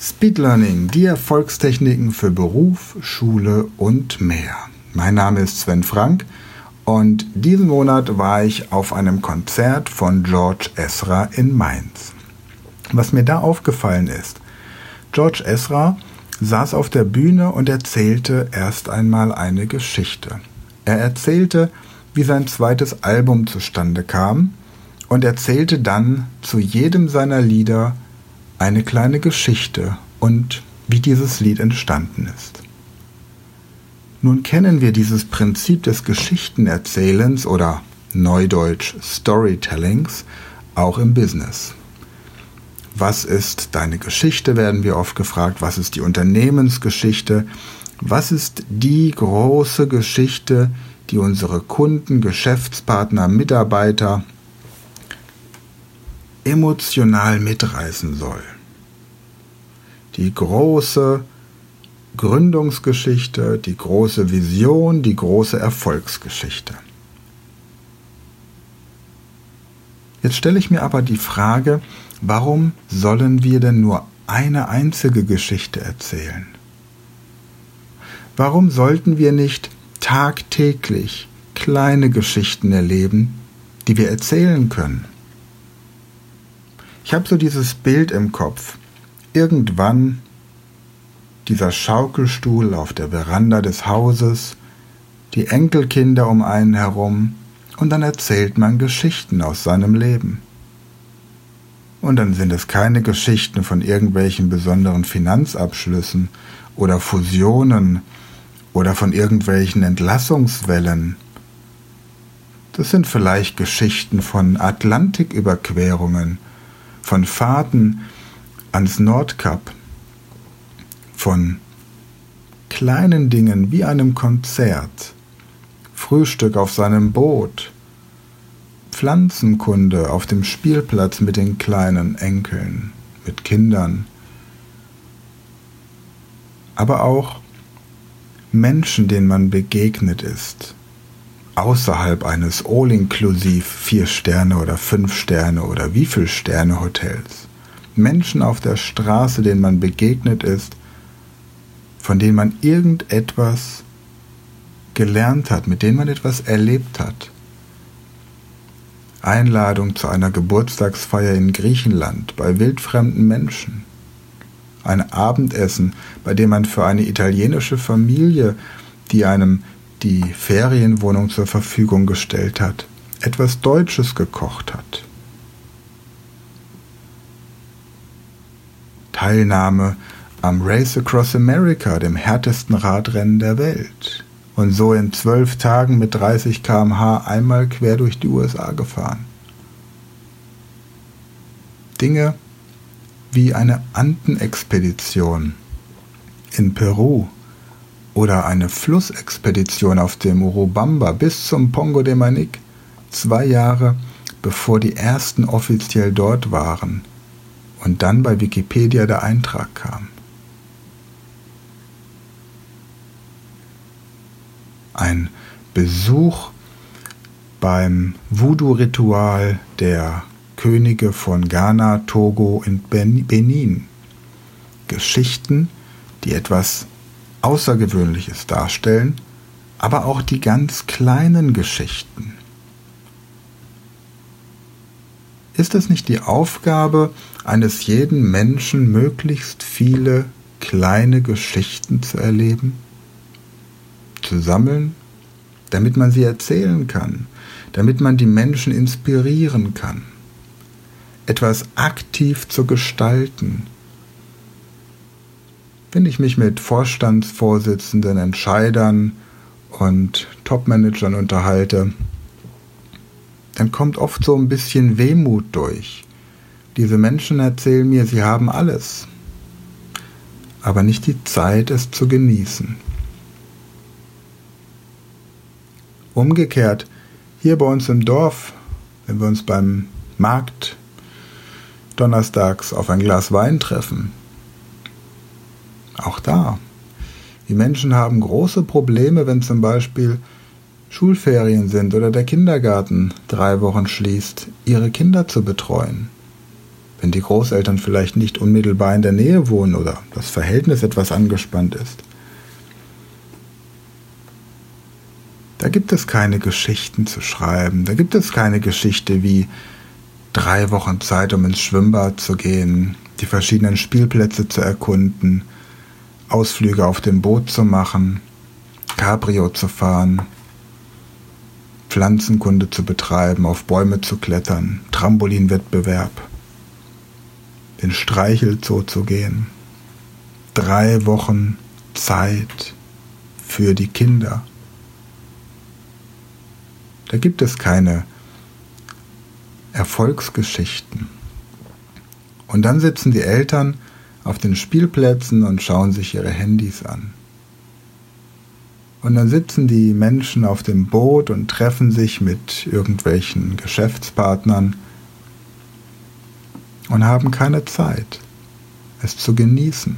Speed Learning, die Erfolgstechniken für Beruf, Schule und mehr. Mein Name ist Sven Frank und diesen Monat war ich auf einem Konzert von George Ezra in Mainz. Was mir da aufgefallen ist, George Ezra saß auf der Bühne und erzählte erst einmal eine Geschichte. Er erzählte, wie sein zweites Album zustande kam und erzählte dann zu jedem seiner Lieder eine kleine Geschichte und wie dieses Lied entstanden ist. Nun kennen wir dieses Prinzip des Geschichtenerzählens oder Neudeutsch Storytellings auch im Business. Was ist deine Geschichte, werden wir oft gefragt. Was ist die Unternehmensgeschichte? Was ist die große Geschichte, die unsere Kunden, Geschäftspartner, Mitarbeiter emotional mitreißen soll. Die große Gründungsgeschichte, die große Vision, die große Erfolgsgeschichte. Jetzt stelle ich mir aber die Frage, warum sollen wir denn nur eine einzige Geschichte erzählen? Warum sollten wir nicht tagtäglich kleine Geschichten erleben, die wir erzählen können? Ich habe so dieses Bild im Kopf. Irgendwann dieser Schaukelstuhl auf der Veranda des Hauses, die Enkelkinder um einen herum, und dann erzählt man Geschichten aus seinem Leben. Und dann sind es keine Geschichten von irgendwelchen besonderen Finanzabschlüssen oder Fusionen oder von irgendwelchen Entlassungswellen. Das sind vielleicht Geschichten von Atlantiküberquerungen von Fahrten ans Nordkap, von kleinen Dingen wie einem Konzert, Frühstück auf seinem Boot, Pflanzenkunde auf dem Spielplatz mit den kleinen Enkeln, mit Kindern, aber auch Menschen, denen man begegnet ist, außerhalb eines All-Inklusiv vier Sterne oder fünf Sterne oder wie viel Sterne Hotels. Menschen auf der Straße, denen man begegnet ist, von denen man irgendetwas gelernt hat, mit denen man etwas erlebt hat. Einladung zu einer Geburtstagsfeier in Griechenland bei wildfremden Menschen. Ein Abendessen, bei dem man für eine italienische Familie, die einem die Ferienwohnung zur Verfügung gestellt hat, etwas Deutsches gekocht hat. Teilnahme am Race Across America, dem härtesten Radrennen der Welt. Und so in zwölf Tagen mit 30 km/h einmal quer durch die USA gefahren. Dinge wie eine Andenexpedition in Peru oder eine Flussexpedition auf dem Urubamba bis zum Pongo de Manic, zwei Jahre bevor die ersten offiziell dort waren und dann bei Wikipedia der Eintrag kam. Ein Besuch beim Voodoo-Ritual der Könige von Ghana, Togo und Benin. Geschichten, die etwas Außergewöhnliches darstellen, aber auch die ganz kleinen Geschichten. Ist es nicht die Aufgabe eines jeden Menschen, möglichst viele kleine Geschichten zu erleben, zu sammeln, damit man sie erzählen kann, damit man die Menschen inspirieren kann, etwas aktiv zu gestalten, wenn ich mich mit Vorstandsvorsitzenden, Entscheidern und Topmanagern unterhalte, dann kommt oft so ein bisschen Wehmut durch. Diese Menschen erzählen mir, sie haben alles, aber nicht die Zeit, es zu genießen. Umgekehrt, hier bei uns im Dorf, wenn wir uns beim Markt donnerstags auf ein Glas Wein treffen, auch da. Die Menschen haben große Probleme, wenn zum Beispiel Schulferien sind oder der Kindergarten drei Wochen schließt, ihre Kinder zu betreuen. wenn die Großeltern vielleicht nicht unmittelbar in der Nähe wohnen oder das Verhältnis etwas angespannt ist. Da gibt es keine Geschichten zu schreiben, da gibt es keine Geschichte wie drei Wochen Zeit, um ins Schwimmbad zu gehen, die verschiedenen Spielplätze zu erkunden, Ausflüge auf dem Boot zu machen, Cabrio zu fahren, Pflanzenkunde zu betreiben, auf Bäume zu klettern, Trampolinwettbewerb, den Streichelzoo zu gehen. Drei Wochen Zeit für die Kinder. Da gibt es keine Erfolgsgeschichten. Und dann sitzen die Eltern auf den Spielplätzen und schauen sich ihre Handys an. Und dann sitzen die Menschen auf dem Boot und treffen sich mit irgendwelchen Geschäftspartnern und haben keine Zeit, es zu genießen.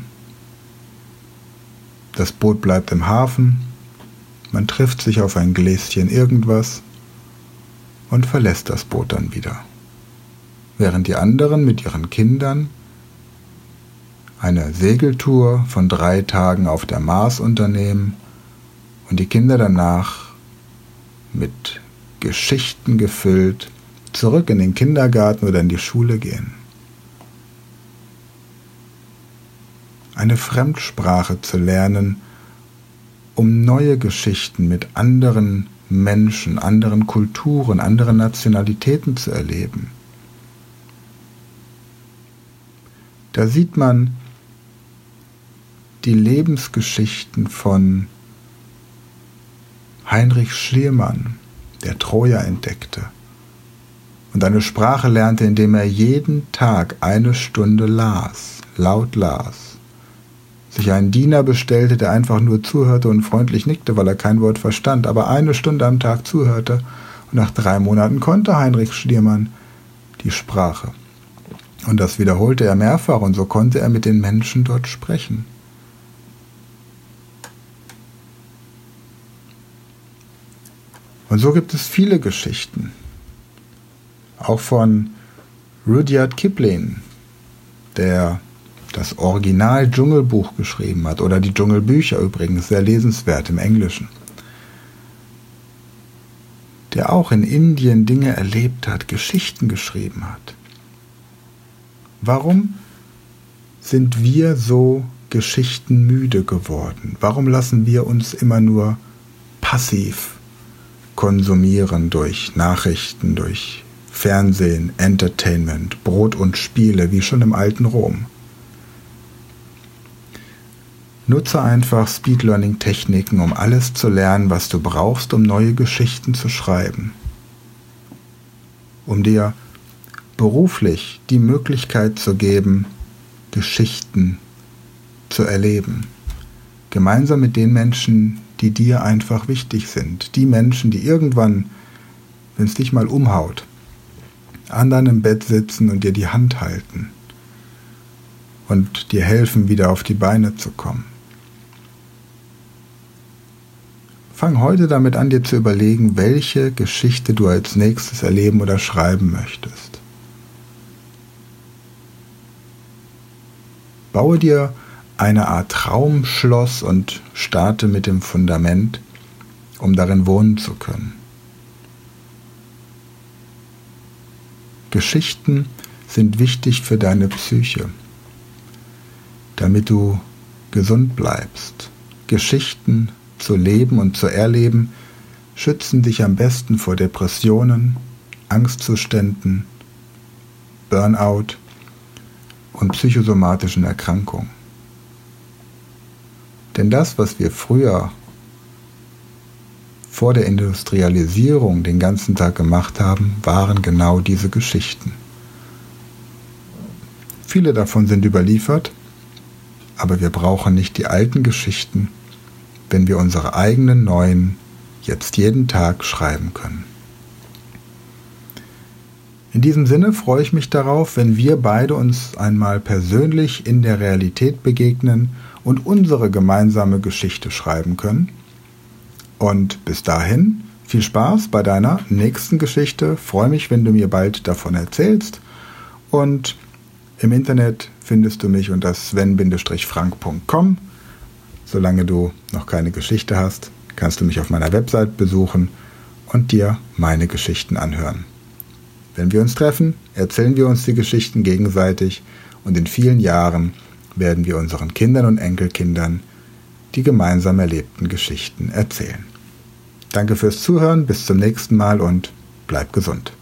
Das Boot bleibt im Hafen, man trifft sich auf ein Gläschen irgendwas und verlässt das Boot dann wieder während die anderen mit ihren Kindern eine Segeltour von drei Tagen auf der Mars unternehmen und die Kinder danach mit Geschichten gefüllt zurück in den Kindergarten oder in die Schule gehen. Eine Fremdsprache zu lernen, um neue Geschichten mit anderen Menschen, anderen Kulturen, anderen Nationalitäten zu erleben Da sieht man die Lebensgeschichten von Heinrich Schliermann, der Troja entdeckte und eine Sprache lernte, indem er jeden Tag eine Stunde las, laut las, sich einen Diener bestellte, der einfach nur zuhörte und freundlich nickte, weil er kein Wort verstand, aber eine Stunde am Tag zuhörte, und nach drei Monaten konnte Heinrich Schliermann die Sprache. Und das wiederholte er mehrfach und so konnte er mit den Menschen dort sprechen. Und so gibt es viele Geschichten. Auch von Rudyard Kipling, der das Original Dschungelbuch geschrieben hat, oder die Dschungelbücher übrigens, sehr lesenswert im Englischen, der auch in Indien Dinge erlebt hat, Geschichten geschrieben hat. Warum sind wir so geschichtenmüde geworden? Warum lassen wir uns immer nur passiv konsumieren durch Nachrichten, durch Fernsehen, Entertainment, Brot und Spiele, wie schon im alten Rom? Nutze einfach Speed Learning Techniken, um alles zu lernen, was du brauchst, um neue Geschichten zu schreiben. Um dir beruflich die Möglichkeit zu geben, Geschichten zu erleben. Gemeinsam mit den Menschen, die dir einfach wichtig sind. Die Menschen, die irgendwann, wenn es dich mal umhaut, an deinem Bett sitzen und dir die Hand halten und dir helfen, wieder auf die Beine zu kommen. Fang heute damit an, dir zu überlegen, welche Geschichte du als nächstes erleben oder schreiben möchtest. Baue dir eine Art Traumschloss und starte mit dem Fundament, um darin wohnen zu können. Geschichten sind wichtig für deine Psyche, damit du gesund bleibst. Geschichten zu leben und zu erleben schützen dich am besten vor Depressionen, Angstzuständen, Burnout und psychosomatischen Erkrankungen. Denn das, was wir früher vor der Industrialisierung den ganzen Tag gemacht haben, waren genau diese Geschichten. Viele davon sind überliefert, aber wir brauchen nicht die alten Geschichten, wenn wir unsere eigenen neuen jetzt jeden Tag schreiben können. In diesem Sinne freue ich mich darauf, wenn wir beide uns einmal persönlich in der Realität begegnen und unsere gemeinsame Geschichte schreiben können. Und bis dahin viel Spaß bei deiner nächsten Geschichte. Freue mich, wenn du mir bald davon erzählst. Und Im Internet findest du mich unter sven-frank.com. Solange du noch keine Geschichte hast, kannst du mich auf meiner Website besuchen und dir meine Geschichten anhören. Wenn wir uns treffen, erzählen wir uns die Geschichten gegenseitig und in vielen Jahren werden wir unseren Kindern und Enkelkindern die gemeinsam erlebten Geschichten erzählen. Danke fürs Zuhören, bis zum nächsten Mal und bleib gesund.